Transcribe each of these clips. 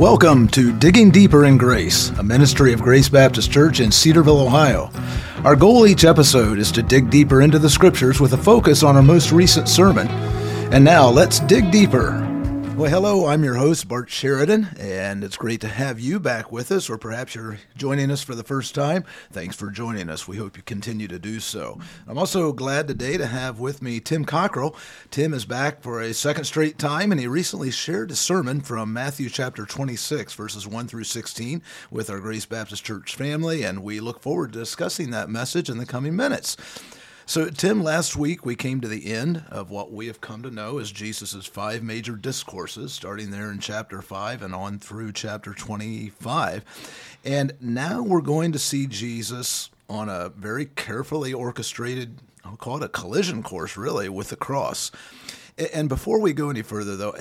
Welcome to Digging Deeper in Grace, a ministry of Grace Baptist Church in Cedarville, Ohio. Our goal each episode is to dig deeper into the scriptures with a focus on our most recent sermon. And now let's dig deeper well, hello, I'm your host, Bart Sheridan, and it's great to have you back with us, or perhaps you're joining us for the first time. Thanks for joining us. We hope you continue to do so. I'm also glad today to have with me Tim Cockrell. Tim is back for a second straight time, and he recently shared a sermon from Matthew chapter 26, verses 1 through 16, with our Grace Baptist Church family, and we look forward to discussing that message in the coming minutes. So, Tim, last week we came to the end of what we have come to know as Jesus' five major discourses, starting there in chapter 5 and on through chapter 25. And now we're going to see Jesus on a very carefully orchestrated, I'll call it a collision course, really, with the cross. And before we go any further, though,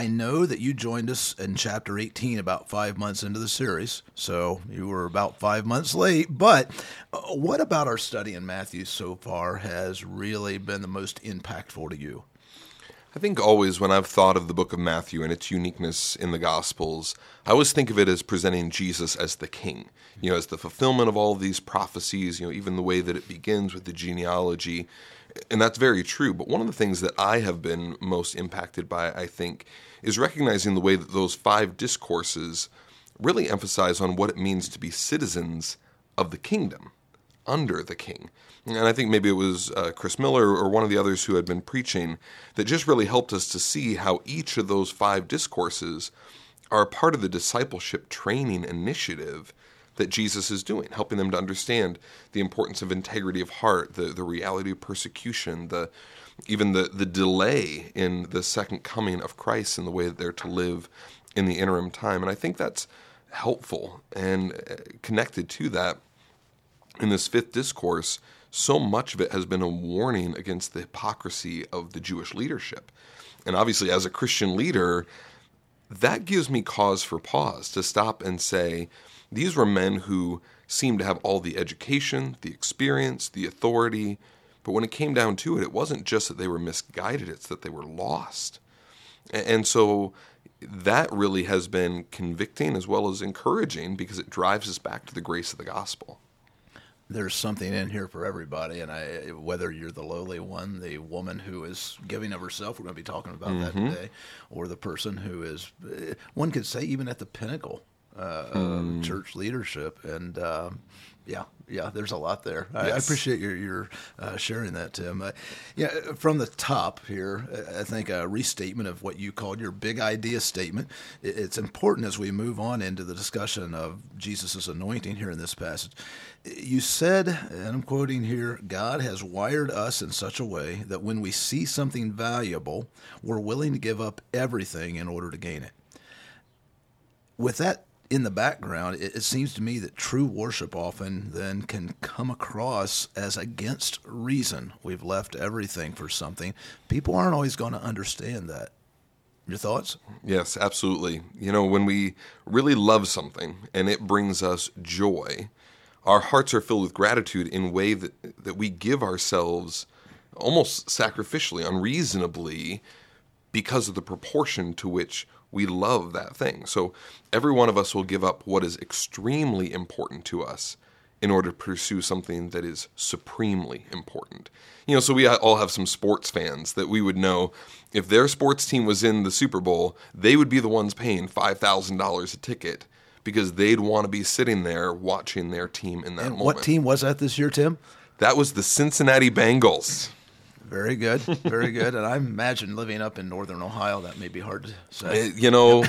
I know that you joined us in chapter 18 about five months into the series, so you were about five months late. But uh, what about our study in Matthew so far has really been the most impactful to you? I think always when I've thought of the book of Matthew and its uniqueness in the Gospels, I always think of it as presenting Jesus as the king, you know, as the fulfillment of all of these prophecies, you know, even the way that it begins with the genealogy. And that's very true. But one of the things that I have been most impacted by, I think, is recognizing the way that those five discourses really emphasize on what it means to be citizens of the kingdom under the king. And I think maybe it was uh, Chris Miller or one of the others who had been preaching that just really helped us to see how each of those five discourses are part of the discipleship training initiative that Jesus is doing, helping them to understand the importance of integrity of heart, the, the reality of persecution, the even the, the delay in the second coming of Christ and the way that they're to live in the interim time. And I think that's helpful and uh, connected to that in this fifth discourse. So much of it has been a warning against the hypocrisy of the Jewish leadership. And obviously, as a Christian leader, that gives me cause for pause to stop and say, these were men who seemed to have all the education, the experience, the authority, but when it came down to it, it wasn't just that they were misguided, it's that they were lost. And so that really has been convicting as well as encouraging because it drives us back to the grace of the gospel. There's something in here for everybody, and I, whether you're the lowly one, the woman who is giving of herself, we're going to be talking about mm-hmm. that today, or the person who is, one could say, even at the pinnacle uh, mm. of church leadership, and um, yeah, yeah, there's a lot there. Yes. I, I, appreciate your your uh, sharing that, Tim. Uh, yeah, from the top here, I think a restatement of what you called your big idea statement. It's important as we move on into the discussion of Jesus' anointing here in this passage. You said, and I'm quoting here, God has wired us in such a way that when we see something valuable, we're willing to give up everything in order to gain it. With that in the background, it, it, seems to me that true worship often then can come across as against reason. We've left everything for something. People aren't always going to understand that. Your thoughts? Yes, absolutely. You know, when we really love something and it brings us joy, our hearts are filled with gratitude in way that, that we give ourselves almost sacrificially, unreasonably, because of the proportion to which we love that thing. So every one of us will give up what is extremely important to us in order to pursue something that is supremely important. You know, so we all have some sports fans that we would know if their sports team was in the Super Bowl, they would be the ones paying $5,000 a ticket because they'd want to be sitting there watching their team in that and moment. What team was that this year, Tim? That was the Cincinnati Bengals. Very good, very good. And I imagine living up in northern Ohio, that may be hard to say. It, you know,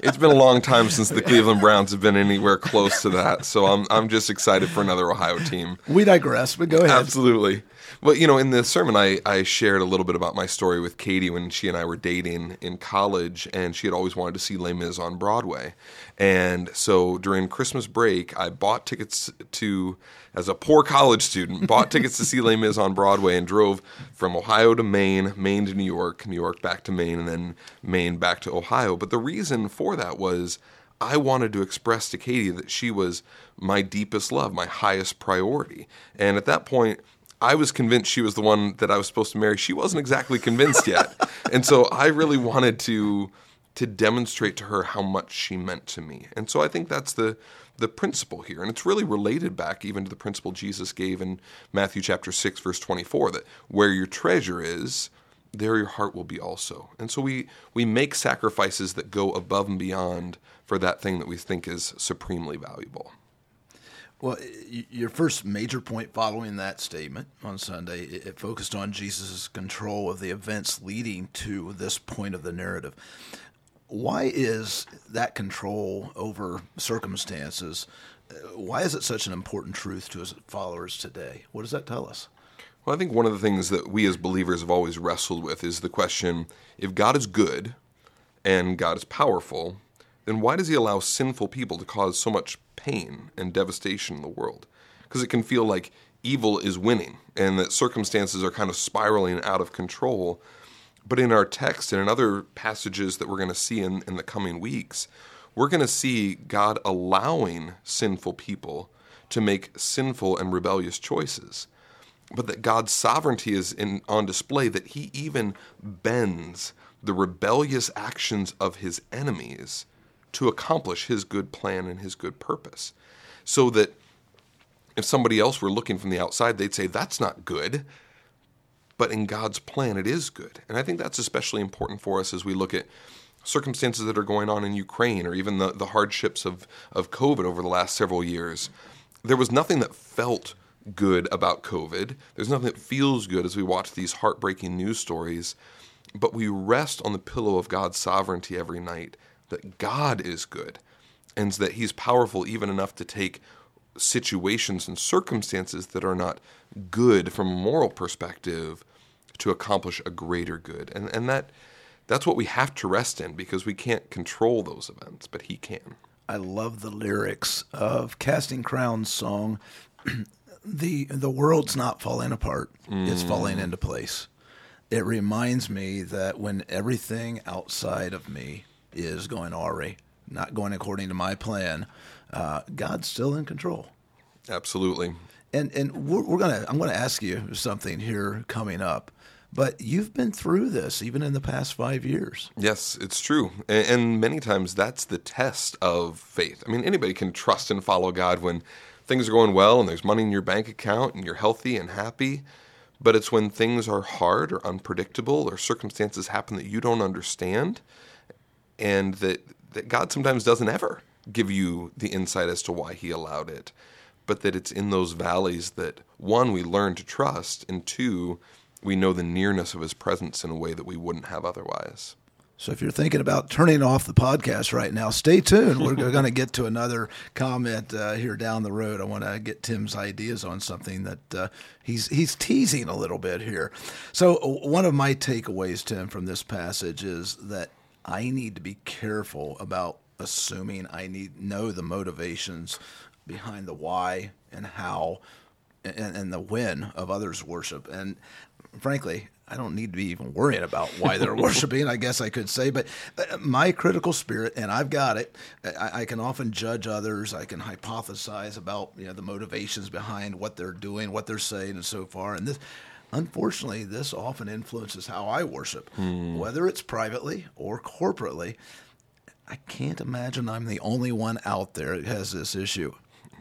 it's been a long time since the Cleveland Browns have been anywhere close to that. So I'm I'm just excited for another Ohio team. We digress, but go ahead. Absolutely. Well, you know, in the sermon, I, I shared a little bit about my story with Katie when she and I were dating in college, and she had always wanted to see Les Mis on Broadway. And so during Christmas break, I bought tickets to as a poor college student, bought tickets to see Les Mis on Broadway and drove from Ohio to Maine, Maine to New York, New York back to Maine, and then Maine back to Ohio. But the reason for that was I wanted to express to Katie that she was my deepest love, my highest priority. And at that point, I was convinced she was the one that I was supposed to marry. She wasn't exactly convinced yet. and so I really wanted to to demonstrate to her how much she meant to me. And so I think that's the the principle here. And it's really related back even to the principle Jesus gave in Matthew chapter 6 verse 24 that where your treasure is, there your heart will be also. And so we we make sacrifices that go above and beyond for that thing that we think is supremely valuable. Well, your first major point following that statement on Sunday, it focused on Jesus' control of the events leading to this point of the narrative. Why is that control over circumstances? Uh, why is it such an important truth to his followers today? What does that tell us? Well, I think one of the things that we as believers have always wrestled with is the question if God is good and God is powerful, then why does he allow sinful people to cause so much pain and devastation in the world? Because it can feel like evil is winning and that circumstances are kind of spiraling out of control. But in our text and in other passages that we're going to see in, in the coming weeks, we're going to see God allowing sinful people to make sinful and rebellious choices. But that God's sovereignty is in, on display, that He even bends the rebellious actions of His enemies to accomplish his good plan and his good purpose. So that if somebody else were looking from the outside, they'd say, that's not good. But in God's plan, it is good. And I think that's especially important for us as we look at circumstances that are going on in Ukraine or even the, the hardships of, of COVID over the last several years. There was nothing that felt good about COVID. There's nothing that feels good as we watch these heartbreaking news stories. But we rest on the pillow of God's sovereignty every night that God is good and that He's powerful even enough to take situations and circumstances that are not good from a moral perspective to accomplish a greater good. And, and that that's what we have to rest in because we can't control those events, but He can. I love the lyrics of Casting Crowns' song. the The world's not falling apart; mm. it's falling into place. It reminds me that when everything outside of me is going awry, not going according to my plan, uh, God's still in control. Absolutely. And and we're, we're gonna I'm gonna ask you something here coming up. But you've been through this even in the past five years. Yes, it's true. And, and many times that's the test of faith. I mean, anybody can trust and follow God when things are going well and there's money in your bank account and you're healthy and happy. But it's when things are hard or unpredictable or circumstances happen that you don't understand and that, that God sometimes doesn't ever give you the insight as to why he allowed it, but that it's in those valleys that one, we learn to trust, and two, we know the nearness of his presence in a way that we wouldn't have otherwise. So if you're thinking about turning off the podcast right now, stay tuned. We're going to get to another comment uh, here down the road. I want to get Tim's ideas on something that uh, he's he's teasing a little bit here. So one of my takeaways, Tim, from this passage is that I need to be careful about assuming I need know the motivations behind the why and how and, and the when of others' worship. And frankly, I don't need to be even worrying about why they're worshiping, I guess I could say. But my critical spirit, and I've got it, I, I, can often judge others. I can hypothesize about you know, the motivations behind what they're doing, what they're saying, and so far. And this, Unfortunately, this often influences how I worship, hmm. whether it's privately or corporately. I can't imagine I'm the only one out there that has this issue.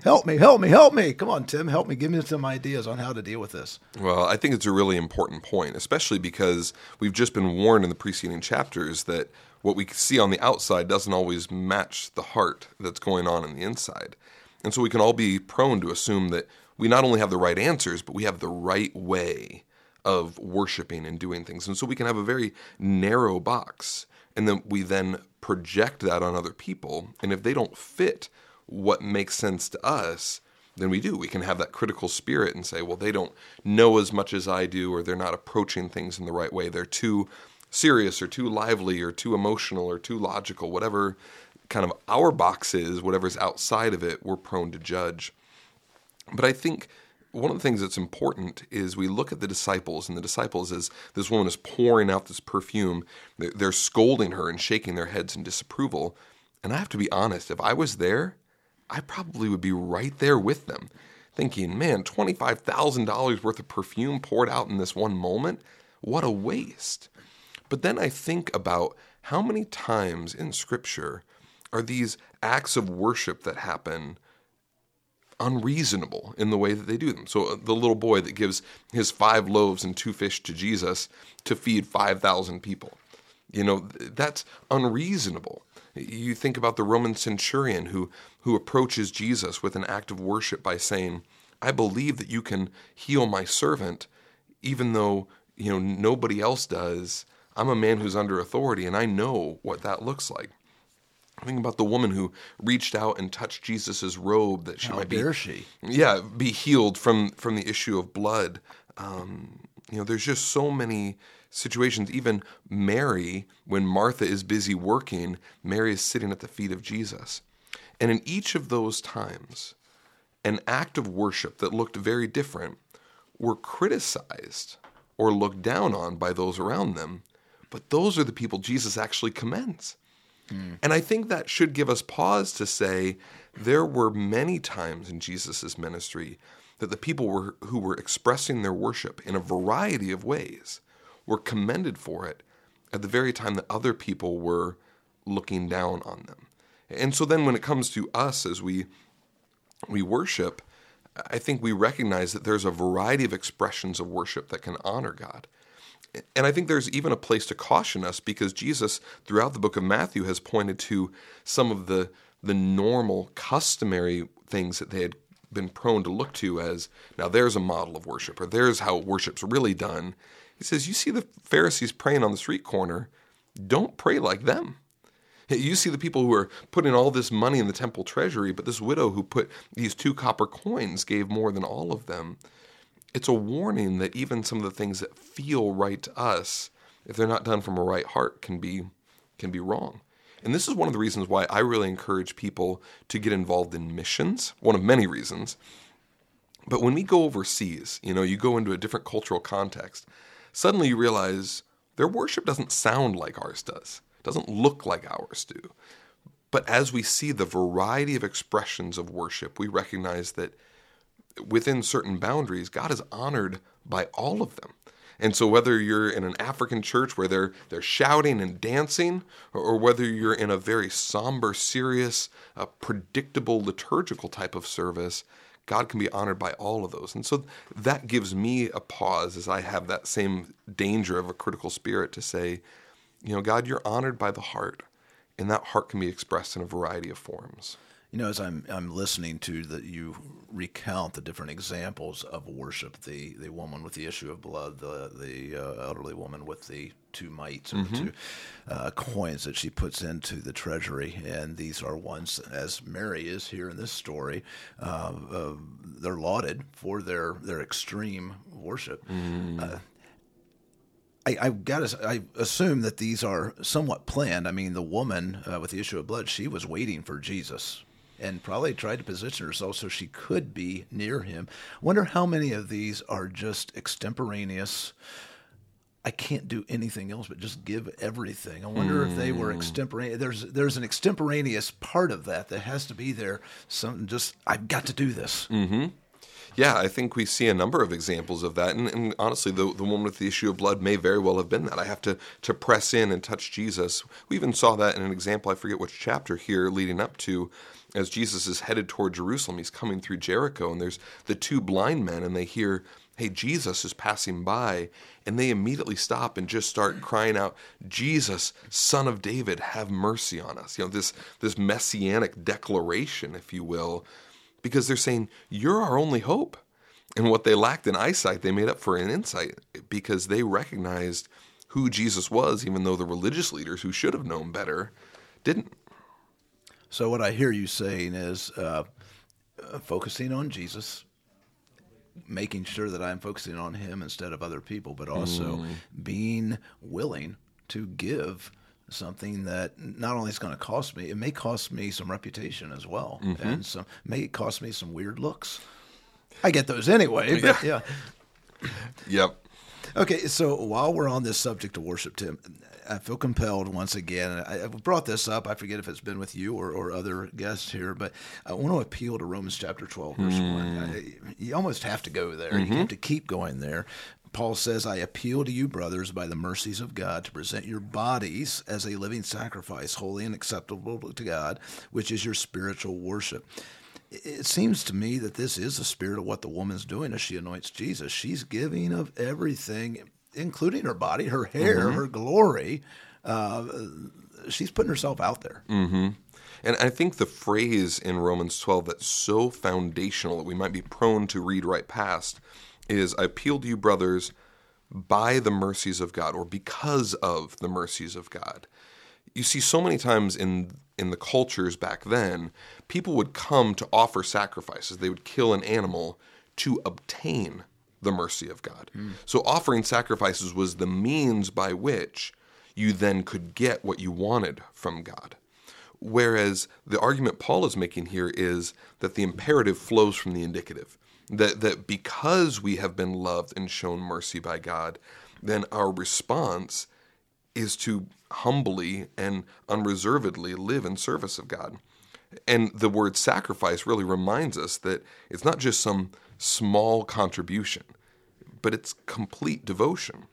Help me, help me, help me. Come on, Tim, help me. Give me some ideas on how to deal with this. Well, I think it's a really important point, especially because we've just been warned in the preceding chapters that what we see on the outside doesn't always match the heart that's going on in the inside. And so we can all be prone to assume that we not only have the right answers, but we have the right way of worshiping and doing things. And so we can have a very narrow box, and then we then project that on other people. And if they don't fit what makes sense to us, then we do. We can have that critical spirit and say, well, they don't know as much as I do, or they're not approaching things in the right way. They're too serious, or too lively, or too emotional, or too logical, whatever kind of our box is, whatever's outside of it, we're prone to judge. But I think one of the things that's important is we look at the disciples, and the disciples, as this woman is pouring out this perfume, they're scolding her and shaking their heads in disapproval. And I have to be honest, if I was there, I probably would be right there with them, thinking, man, $25,000 worth of perfume poured out in this one moment? What a waste. But then I think about how many times in Scripture are these acts of worship that happen unreasonable in the way that they do them. So uh, the little boy that gives his five loaves and two fish to Jesus to feed 5,000 people. You know, that's unreasonable. You think about the Roman centurion who who approaches Jesus with an act of worship by saying, "I believe that you can heal my servant even though, you know, nobody else does. I'm a man who's under authority and I know what that looks like." Think about the woman who reached out and touched Jesus' robe that she How might dare be, she? yeah, be healed from from the issue of blood. Um, you know, there's just so many situations. Even Mary, when Martha is busy working, Mary is sitting at the feet of Jesus, and in each of those times, an act of worship that looked very different were criticized or looked down on by those around them. But those are the people Jesus actually commends. And I think that should give us pause to say there were many times in Jesus' ministry that the people were, who were expressing their worship in a variety of ways were commended for it at the very time that other people were looking down on them. And so then when it comes to us as we we worship, I think we recognize that there's a variety of expressions of worship that can honor God. And I think there's even a place to caution us because Jesus, throughout the book of Matthew, has pointed to some of the the normal, customary things that they had been prone to look to as now there's a model of worship, or there's how worship's really done. He says, You see the Pharisees praying on the street corner, don't pray like them. You see the people who are putting all this money in the temple treasury, but this widow who put these two copper coins gave more than all of them it's a warning that even some of the things that feel right to us, if they're not done from a right heart, can be can be wrong. And this is one of the reasons why I really encourage people to get involved in missions. One of many reasons. But when we go overseas, you know, you go into a different cultural context, suddenly you realize their worship doesn't sound like ours does. Doesn't look like ours do. But as we see the variety of expressions of worship, we recognize that within certain boundaries, God is honored by all of them. And so whether you're in an African church where they're they're shouting and dancing, or, or whether you're in a very somber, serious, uh, predictable liturgical type of service, God can be honored by all of those. And so that gives me a pause as I have that same danger of a critical spirit to say, you know, God, you're honored by the heart, and that heart can be expressed in a variety of forms. You know, as I'm I'm listening to that you recount the different examples of worship, the the woman with the issue of blood, the the uh, elderly woman with the two mites or the two uh, coins that she puts into the treasury, and these are ones as Mary is here in this story. Uh, uh, they're lauded for their their extreme worship. Uh, I, I got to. I assume that these are somewhat planned. I mean, the woman uh, with the issue of blood, she was waiting for Jesus, and probably tried to position herself so she could be near him. Wonder how many of these are just extemporaneous. I can't do anything else but just give everything. I wonder if they were hmm. extemporaneous. There's there's an extemporaneous part of that that has to be there. Some just I've got to do this. Mm-hmm. Yeah, I think we see a number of examples of that, and, and honestly, the the one with the issue of blood may very well have been that. I have to to press in and touch Jesus. We even saw that in an example. I forget which chapter here, leading up to, as Jesus is headed toward Jerusalem. He's coming through Jericho, and there's the two blind men, and they hear, "Hey, Jesus is passing by," and they immediately stop and just start crying out, "Jesus, Son of David, have mercy on us!" You know this this messianic declaration, if you will because they're saying, You're our only hope. And what they lacked in eyesight, they made up for in insight because they recognized who Jesus was, even though the religious leaders who should have known better didn't. So what I hear you saying is uh, focusing on Jesus, making sure that I'm focusing on Him instead of other people, but also being willing to give something that not only is going to cost me, it may cost me some reputation as well, mm-hmm. and some may cost me some weird looks. I get those anyway, but yeah. Yep. Okay, so while we're on this subject of worship, Tim, I feel compelled once again. I, I've brought this up. I forget if it's been with you or, or other guests here, but I want to appeal to Romans chapter 12, verse 1. Mm. I, you almost have to go there. You mm-hmm. have to keep going there. Paul says, I appeal to you, brothers, by the mercies of God, to present your bodies as a living sacrifice, holy and acceptable to God, which is your spiritual worship. It seems to me that this is the spirit of what the woman's doing as she anoints Jesus. She's giving of everything, including her body, her hair, mm-hmm. her glory. Uh, she's putting herself out there. Mm-hmm. And I think the phrase in Romans 12 that's so foundational that we might be prone to read right past is I appeal to you, brothers, by the mercies of God or because of the mercies of God. You see, so many times in in the cultures back then, people would come to offer sacrifices. They would kill an animal to obtain the mercy of God. Mm. So offering sacrifices was the means by which you then could get what you wanted from God. Whereas the argument Paul is making here is that the imperative flows from the indicative. That, that because we have been loved and shown mercy by God, then our response is to humbly and unreservedly live in service of God. And the word sacrifice really reminds us that it's not just some small contribution, but it's complete devotion.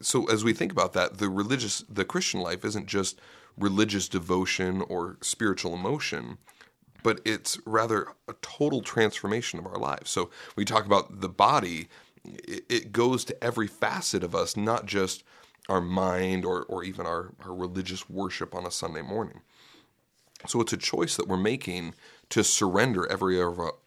So as we think about that, the religious the Christian life isn't just religious devotion or spiritual emotion, but it's rather a total transformation of our lives. So we talk about the body, it, goes to every facet of us, not just our mind or, or even our, our religious worship on a Sunday morning. So it's a choice that we're making to surrender every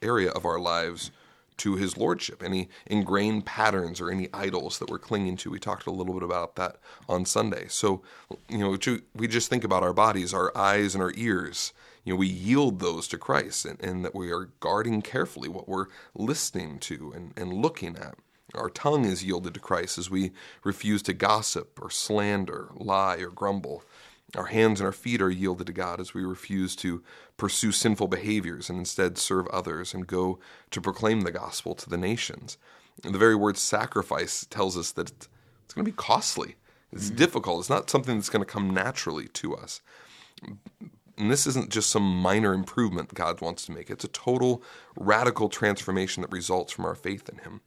area of our lives to his lordship, any ingrained patterns or any idols that we're clinging to. We talked a little bit about that on Sunday. So, you know, we just think about our bodies, our eyes, and our ears. You know, we yield those to Christ and, and that we are guarding carefully what we're listening to and, and looking at. Our tongue is yielded to Christ as we refuse to gossip or slander, lie, or grumble. Our hands and our feet are yielded to God as we refuse to pursue sinful behaviors and instead serve others and go to proclaim the gospel to the nations. And the very word sacrifice tells us that it's going to be costly. It's mm-hmm. difficult. It's not something that's going to come naturally to us. And this isn't just some minor improvement God wants to make. It's a total radical transformation that results from our faith in Him.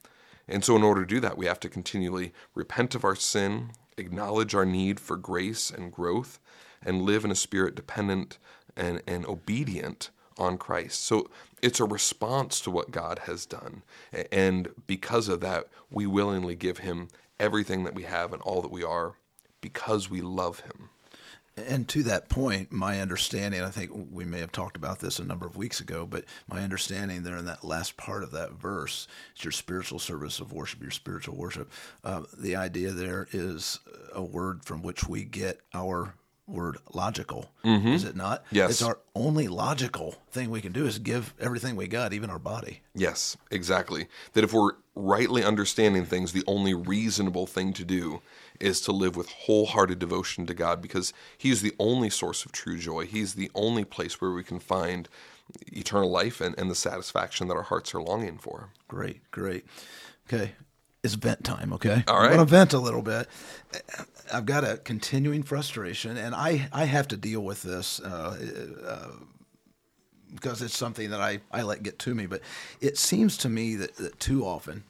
And so, in order to do that, we have to continually repent of our sin, acknowledge our need for grace and growth, and live in a spirit dependent and, and obedient on Christ. So it's a response to what God has done. And because of that, we willingly give Him everything that we have and all that we are because we love Him. And to that point, my understanding, I think we may have talked about this a number of weeks ago, but my understanding there in that last part of that verse, it's your spiritual service of worship, your spiritual worship. Uh, the idea there is a word from which we get our word logical, mm-hmm. is it not? Yes. It's our only logical thing we can do is give everything we got, even our body. Yes, exactly. That if we're rightly understanding things, the only reasonable thing to do is to live with wholehearted devotion to God because He is the only source of true joy. He's the only place where we can find eternal life and, and the satisfaction that our hearts are longing for. Great, great. Okay, it's vent time, okay? All right. I'm going to vent a little bit. I've got a continuing frustration, and I, I have to deal with this uh, uh, because it's something that I, I let get to me. But it seems to me that, that too often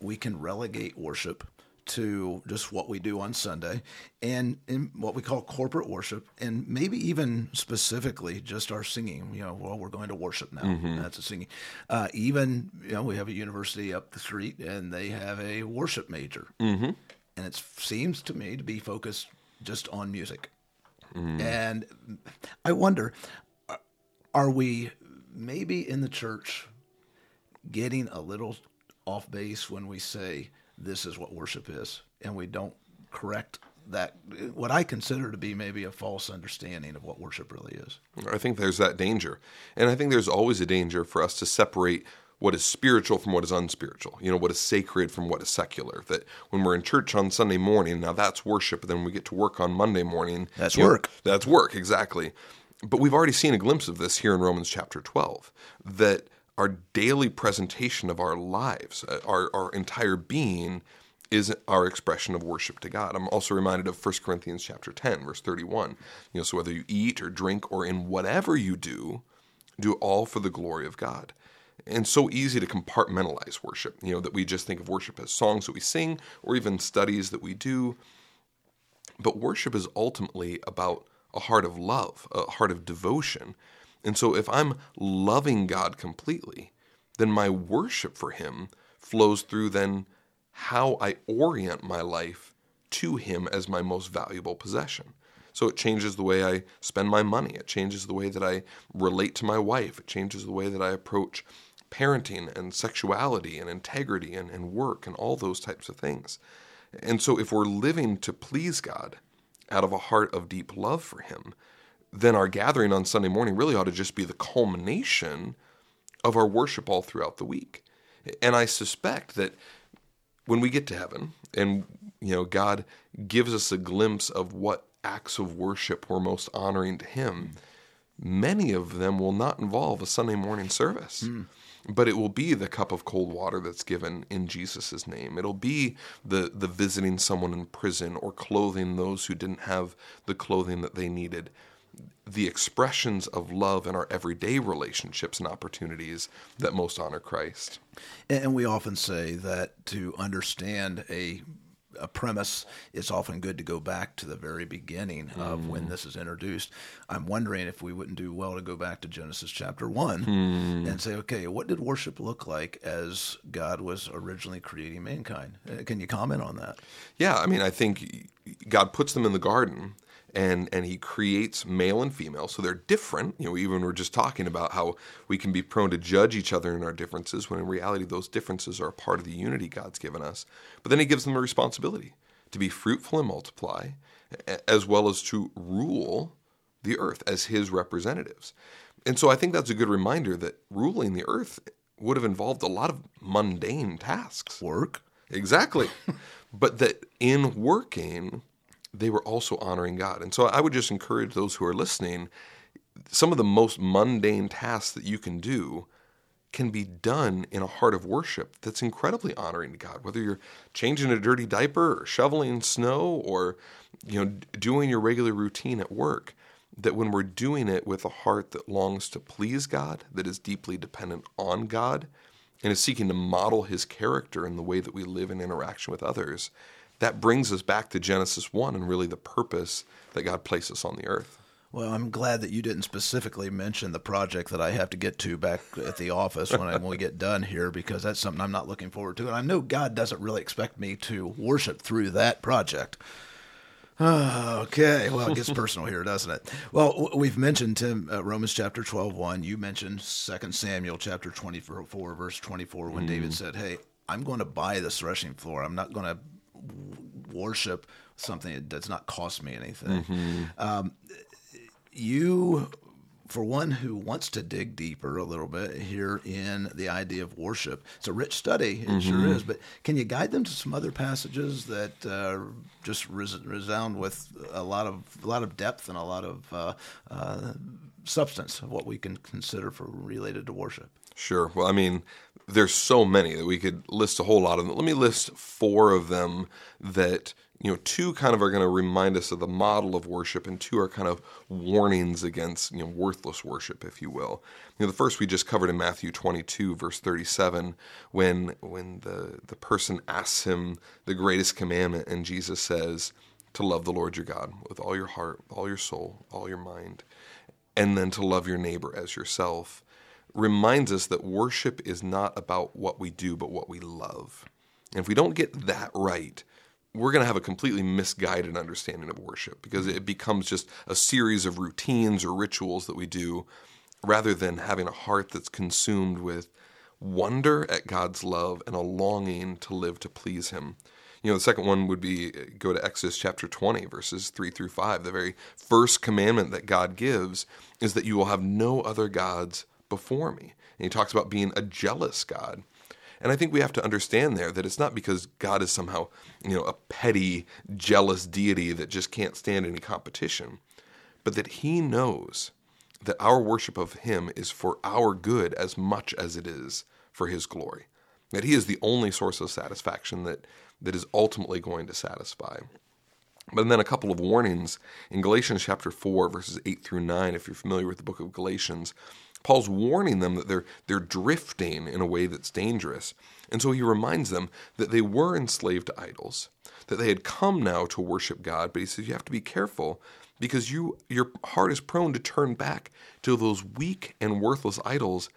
we can relegate worship to just what we do on Sunday and in what we call corporate worship, and maybe even specifically just our singing. You know, well, we're going to worship now. Mm-hmm. That's a singing. Uh, even, you know, we have a university up the street and they have a worship major. Mm-hmm. And it seems to me to be focused just on music. Mm. And I wonder are we maybe in the church getting a little off base when we say, this is what worship is, and we don't correct that what I consider to be maybe a false understanding of what worship really is. I think there's that danger. And I think there's always a danger for us to separate what is spiritual from what is unspiritual. You know, what is sacred from what is secular. That when we're in church on Sunday morning, now that's worship, then we get to work on Monday morning. That's work. Know, that's work, exactly. But we've already seen a glimpse of this here in Romans chapter 12 that our daily presentation of our lives, uh, our, our entire being is our expression of worship to God. I'm also reminded of 1 Corinthians chapter 10, verse 31. You know, so whether you eat or drink or in whatever you do, do all for the glory of God. and so easy to compartmentalize worship. You know, that we just think of worship as songs that we sing or even studies that we do. But worship is ultimately about a heart of love, a heart of devotion. And so if I'm loving God completely, then my worship for Him flows through then how I orient my life to Him as my most valuable possession. So it changes the way I spend my money. It changes the way that I relate to my wife. It changes the way that I approach parenting and sexuality and integrity and, and work and all those types of things. And so if we're living to please God out of a heart of deep love for Him, then our gathering on Sunday morning really ought to just be the culmination of our worship all throughout the week. And I suspect that when we get to heaven and you know God gives us a glimpse of what acts of worship were most honoring to him, many of them will not involve a Sunday morning service. Mm. But it will be the cup of cold water that's given in Jesus' name. It'll be the, the visiting someone in prison or clothing those who didn't have the clothing that they needed the expressions of love in our everyday relationships and opportunities that most honor Christ. And we often say that to understand a a premise, it's often good to go back to the very beginning of mm. when this is introduced. I'm wondering if we wouldn't do well to go back to Genesis chapter one mm. and say, okay, what did worship look like as God was originally creating mankind? Uh, can you comment on that? Yeah, I mean, I think God puts them in the garden and and he creates male and female so they're different. You know even we're just talking about how we can be prone to judge each other in our differences when in reality those differences are a part of the unity god's given us. But then he gives them a responsibility to be fruitful and multiply as well as to rule the earth as his representatives. And so i think that's a good reminder that ruling the earth would have involved a lot of mundane tasks. Work? Exactly. But that in working they were also honoring God. And so I would just encourage those who are listening some of the most mundane tasks that you can do can be done in a heart of worship that's incredibly honoring to God. Whether you're changing a dirty diaper or shoveling snow or you know doing your regular routine at work, that when we're doing it with a heart that longs to please God, that is deeply dependent on God, and is seeking to model his character in the way that we live in interaction with others, that brings us back to Genesis 1 and really the purpose that God placed us on the earth. Well, I'm glad that you didn't specifically mention the project that I have to get to back at the office when, I, when we get done here, because that's something I'm not looking forward to. And I know God doesn't really expect me to worship through that project. okay, well, it gets personal here, doesn't it? Well, we've mentioned Tim uh, Romans chapter 12, 1. You mentioned 2 Samuel chapter 24, verse 24, when mm. David said, Hey, I'm going to buy this threshing floor. I'm not going to worship something that does not cost me anything. Mm-hmm. Um, you, for one who wants to dig deeper a little bit here in the idea of worship, it's a rich study, it mm-hmm. sure is. But can you guide them to some other passages that uh, just res- resound with a lot of a lot of depth and a lot of uh, uh, substance of what we can consider for related to worship? Sure. Well, I mean, there's so many that we could list a whole lot of them. Let me list four of them that you know two kind of are going to remind us of the model of worship and two are kind of warnings against you know worthless worship if you will you know the first we just covered in matthew 22 verse 37 when when the the person asks him the greatest commandment and jesus says to love the lord your god with all your heart all your soul all your mind and then to love your neighbor as yourself reminds us that worship is not about what we do, but what we love. And if we don't get that right, we're going to have a completely misguided understanding of worship because it becomes just a series of routines or rituals that we do rather than having a heart that's consumed with wonder at God's love and a longing to live to please Him. You know, the second one would be uh, go to Exodus chapter 20, verses 3 through 5. The very first commandment that God gives is that you will have no other gods before me. And he talks about being a jealous God. And I think we have to understand there that it's not because God is somehow, you know, a petty, jealous deity that just can't stand any competition, but that he knows that our worship of him is for our good as much as it is for his glory. That he is the only source of satisfaction that, that is ultimately going to satisfy. But then a couple of warnings in Galatians chapter 4, verses 8 through 9, if you're familiar with the book of Galatians, Paul's warning them that they're they're drifting in a way that's dangerous. And so he reminds them that they were enslaved to idols, that they had come now to worship God, but he says you have to be careful because you your heart is prone to turn back to those weak and worthless idols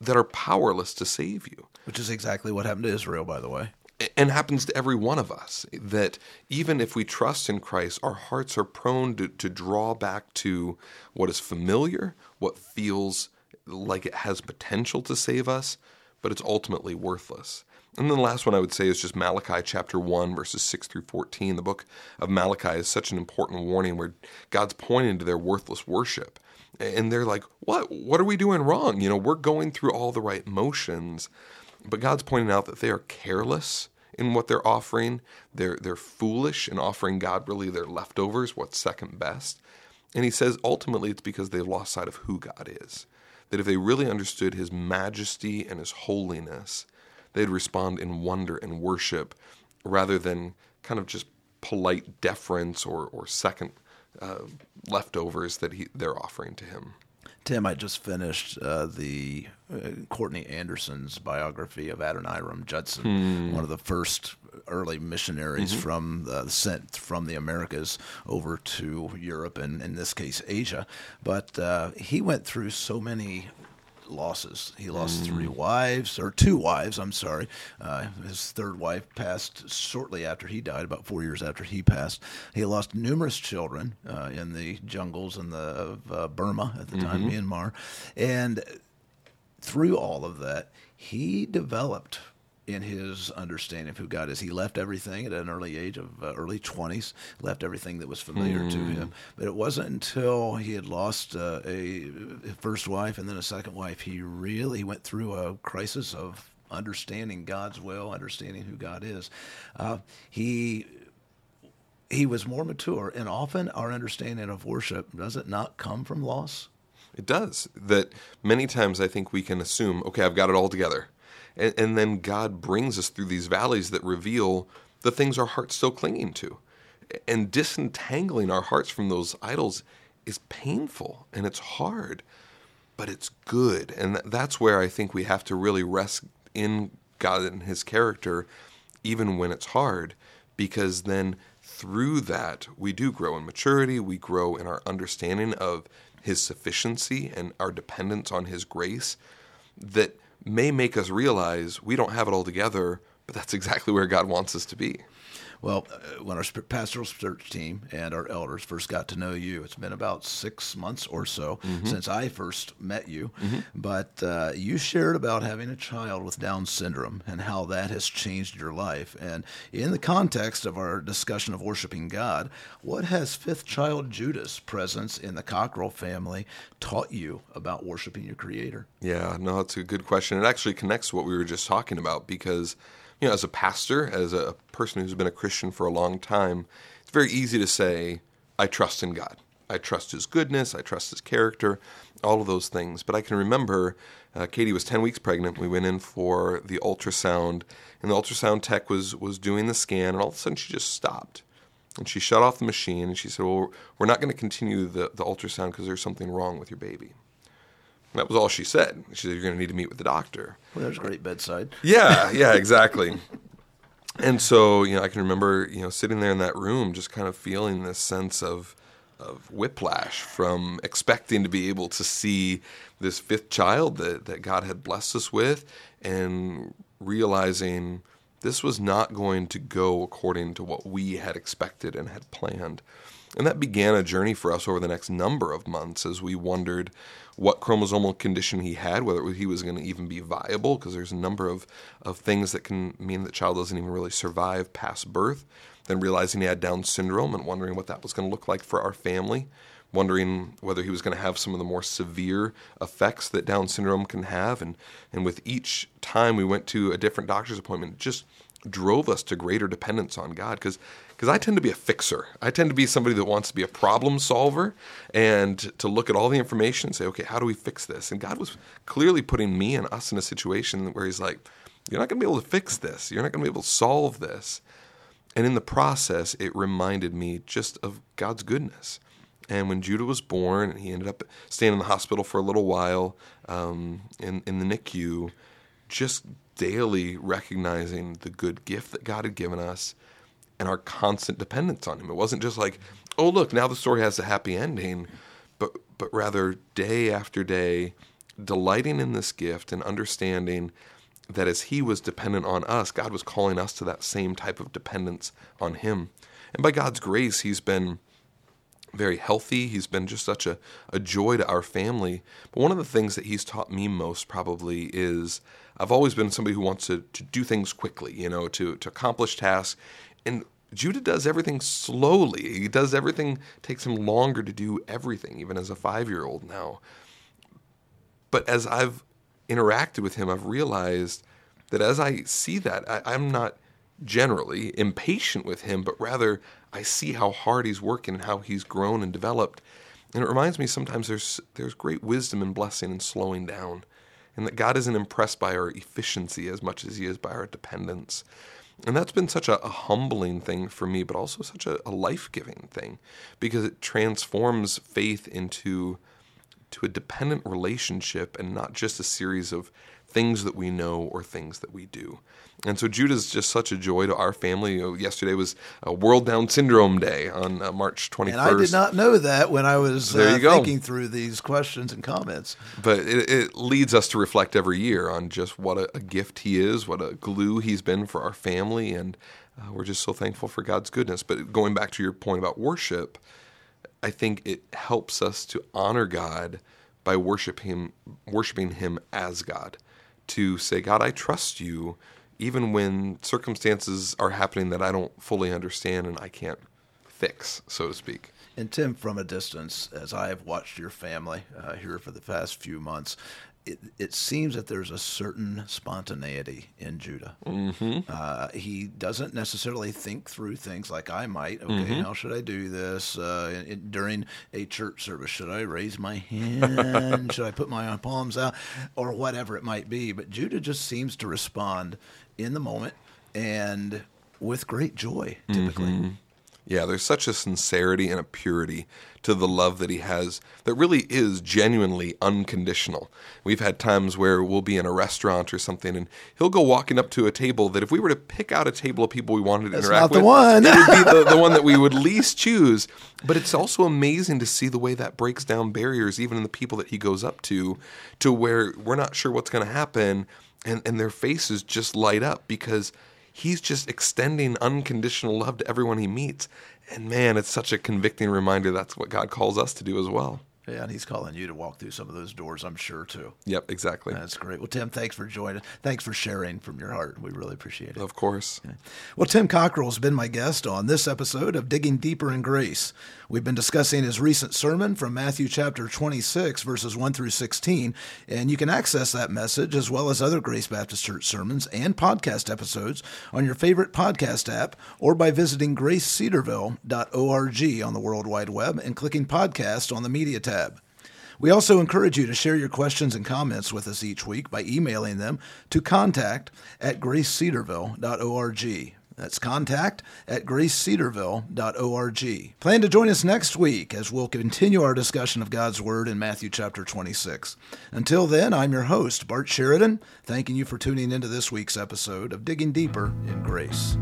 that are powerless to save you. Which is exactly what happened to Israel, by the way. And happens to every one of us that even if we trust in Christ, our hearts are prone to, to draw back to what is familiar, what feels like it has potential to save us, but it's ultimately worthless. And then the last one I would say is just Malachi chapter 1, verses 6 through 14. The book of Malachi is such an important warning where God's pointing to their worthless worship. And they're like, What? What are we doing wrong? You know, we're going through all the right motions. But God's pointing out that they are careless in what they're offering. They're they're foolish in offering God really their leftovers, what's second best. And he says ultimately it's because they've lost sight of who God is. That if they really understood his majesty and his holiness, they'd respond in wonder and worship rather than kind of just polite deference or, or second uh, leftovers that he, they're offering to him. Tim, I just finished uh, the uh, Courtney Anderson's biography of Adoniram Judson, hmm. one of the first early missionaries mm-hmm. from the sent from the Americas over to Europe and in this case Asia. But uh, he went through so many losses. He lost mm. three wives, or two wives, I'm sorry. Uh, his third wife passed shortly after he died, about four years after he passed. He lost numerous children uh, in the jungles in the, of uh, Burma at the mm-hmm. time, Myanmar. And through all of that, he developed in his understanding of who God is. He left everything at an early age of uh, early 20s, left everything that was familiar mm. to hmm. him. But it wasn't until he had lost uh, a first wife and then a second wife, he really went through a crisis of understanding God's will, understanding who God is. Uh, he he was more mature, and often our understanding of worship does it not come from loss? It does. That many times I think we can assume, okay, I've got it all together. And, and then God brings us through these valleys that reveal the things our heart's still clinging to. And disentangling our hearts from those idols is painful and it's hard, but it's good. And that's where I think we have to really rest in God and His character, even when it's hard, because then through that we do grow in maturity, we grow in our understanding of His sufficiency and our dependence on His grace. That may make us realize we don't have it all together, but that's exactly where God wants us to be. Well, uh, when our pastoral search team and our elders first got to know you, it's been about six months or so mm-hmm. since I first met you. Mm-hmm. But uh, you shared about having a child with Down syndrome and how that has changed your life. And in the context of our discussion of worshiping God, what has fifth child Judah's presence in the Cockrell family taught you about worshiping your Creator? Yeah, no, that's a good question. It actually connects to what we were just talking about because you know, as a pastor, as a person who's been a Christian for a long time, it's very easy to say, I trust in God. I trust His goodness. I trust His character, all of those things. But I can remember uh, Katie was 10 weeks pregnant. We went in for the ultrasound, and the ultrasound tech was, was doing the scan, and all of a sudden she just stopped. And she shut off the machine, and she said, Well, we're not going to continue the, the ultrasound because there's something wrong with your baby. That was all she said. She said, You're going to need to meet with the doctor. Well, there's a great bedside. Yeah, yeah, exactly. and so, you know, I can remember, you know, sitting there in that room just kind of feeling this sense of, of whiplash from expecting to be able to see this fifth child that, that God had blessed us with and realizing this was not going to go according to what we had expected and had planned. And that began a journey for us over the next number of months as we wondered what chromosomal condition he had, whether he was going to even be viable, because there's a number of, of things that can mean the child doesn't even really survive past birth. Then realizing he had Down syndrome and wondering what that was going to look like for our family, wondering whether he was going to have some of the more severe effects that Down syndrome can have. And, and with each time we went to a different doctor's appointment, just drove us to greater dependence on God because because I tend to be a fixer. I tend to be somebody that wants to be a problem solver and to look at all the information and say, okay, how do we fix this? And God was clearly putting me and us in a situation where He's like, you're not going to be able to fix this. You're not going to be able to solve this. And in the process, it reminded me just of God's goodness And when Judah was born, and he ended up staying in the hospital for a little while um, in, in the NICU, just daily recognizing the good gift that God had given us and our constant dependence on Him. It wasn't just like, oh, look, now the story has a happy ending, but, but rather day after day, delighting in this gift and understanding that as He was dependent on us, God was calling us to that same type of dependence on Him. And by God's grace, He's been very healthy. He's been just such a, a joy to our family. But one of the things that he's taught me most probably is I've always been somebody who wants to, to do things quickly, you know, to, to accomplish tasks. And Judah does everything slowly. He does everything, takes him longer to do everything, even as a five year old now. But as I've interacted with him, I've realized that as I see that, I, I'm not generally impatient with him, but rather I see how hard he's working and how he's grown and developed. And it reminds me sometimes there's there's great wisdom and blessing in slowing down. And that God isn't impressed by our efficiency as much as he is by our dependence. And that's been such a, a humbling thing for me, but also such a, a life giving thing because it transforms faith into to a dependent relationship and not just a series of things that we know or things that we do. And so Judah is just such a joy to our family. You know, yesterday was a World Down Syndrome Day on uh, March 21st. And I did not know that when I was uh, thinking through these questions and comments. But it, it, leads us to reflect every year on just what a, a, gift he is, what a glue he's been for our family, and uh, we're just so thankful for God's goodness. But going back to your point about worship, I think it helps us to honor God by worship him, worshiping Him as God. To say, God, I trust you even when circumstances are happening that I don't fully understand and I can't fix, so to speak. And Tim, from a distance, as I have watched your family uh, here for the past few months, it, it, seems that there's a certain spontaneity in Judah. Mm-hmm. Uh, he doesn't necessarily think through things like I might. Okay, mm-hmm. how should I do this uh, in, during a church service? Should I raise my hand? should I put my palms out, or whatever it might be? But Judah just seems to respond in the moment and with great joy, typically. Mm-hmm. Yeah, there's such a sincerity and a purity to the love that he has that really is genuinely unconditional. We've had times where we'll be in a restaurant or something, and he'll go walking up to a table that if we were to pick out a table of people we wanted to That's interact with, one. it would be the, the one that we would least choose. But it's also amazing to see the way that breaks down barriers, even in the people that he goes up to, to where we're not sure what's going to happen, and, and their faces just light up because – he's just extending unconditional love to everyone he meets. And man, it's such a convicting reminder that's what God calls us to do as well. Yeah, and he's calling you to walk through some of those doors, I'm sure, too. Yep, exactly. That's great. Well, Tim, thanks for joining. Thanks for sharing from your heart. We really appreciate it. Of course. Well, Tim Cockrell has been my guest on this episode of Digging Deeper in Grace. We've been discussing his recent sermon from Matthew chapter 26, verses 1 through 16, and you can access that message as well as other Grace Baptist Church sermons and podcast episodes on your favorite podcast app or by visiting gracecedarville.org on the World Wide Web and clicking podcast on the media tab. We also encourage you to share your questions and comments with us each week by emailing them to contact at gracecedarville.org. That's contact at gracecedarville.org. Plan to join us next week as we'll continue our discussion of God's Word in Matthew chapter 26. Until then, I'm your host, Bart Sheridan, thanking you for tuning into this week's episode of Digging Deeper in Grace.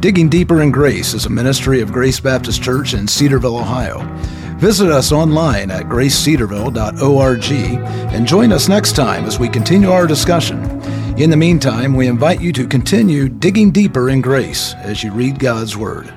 Digging Deeper in Grace is a ministry of Grace Baptist Church in Cedarville, Ohio. Visit us online at gracecedarville.org and join us next time as we continue our discussion. In the meantime, we invite you to continue digging deeper in grace as you read God's Word.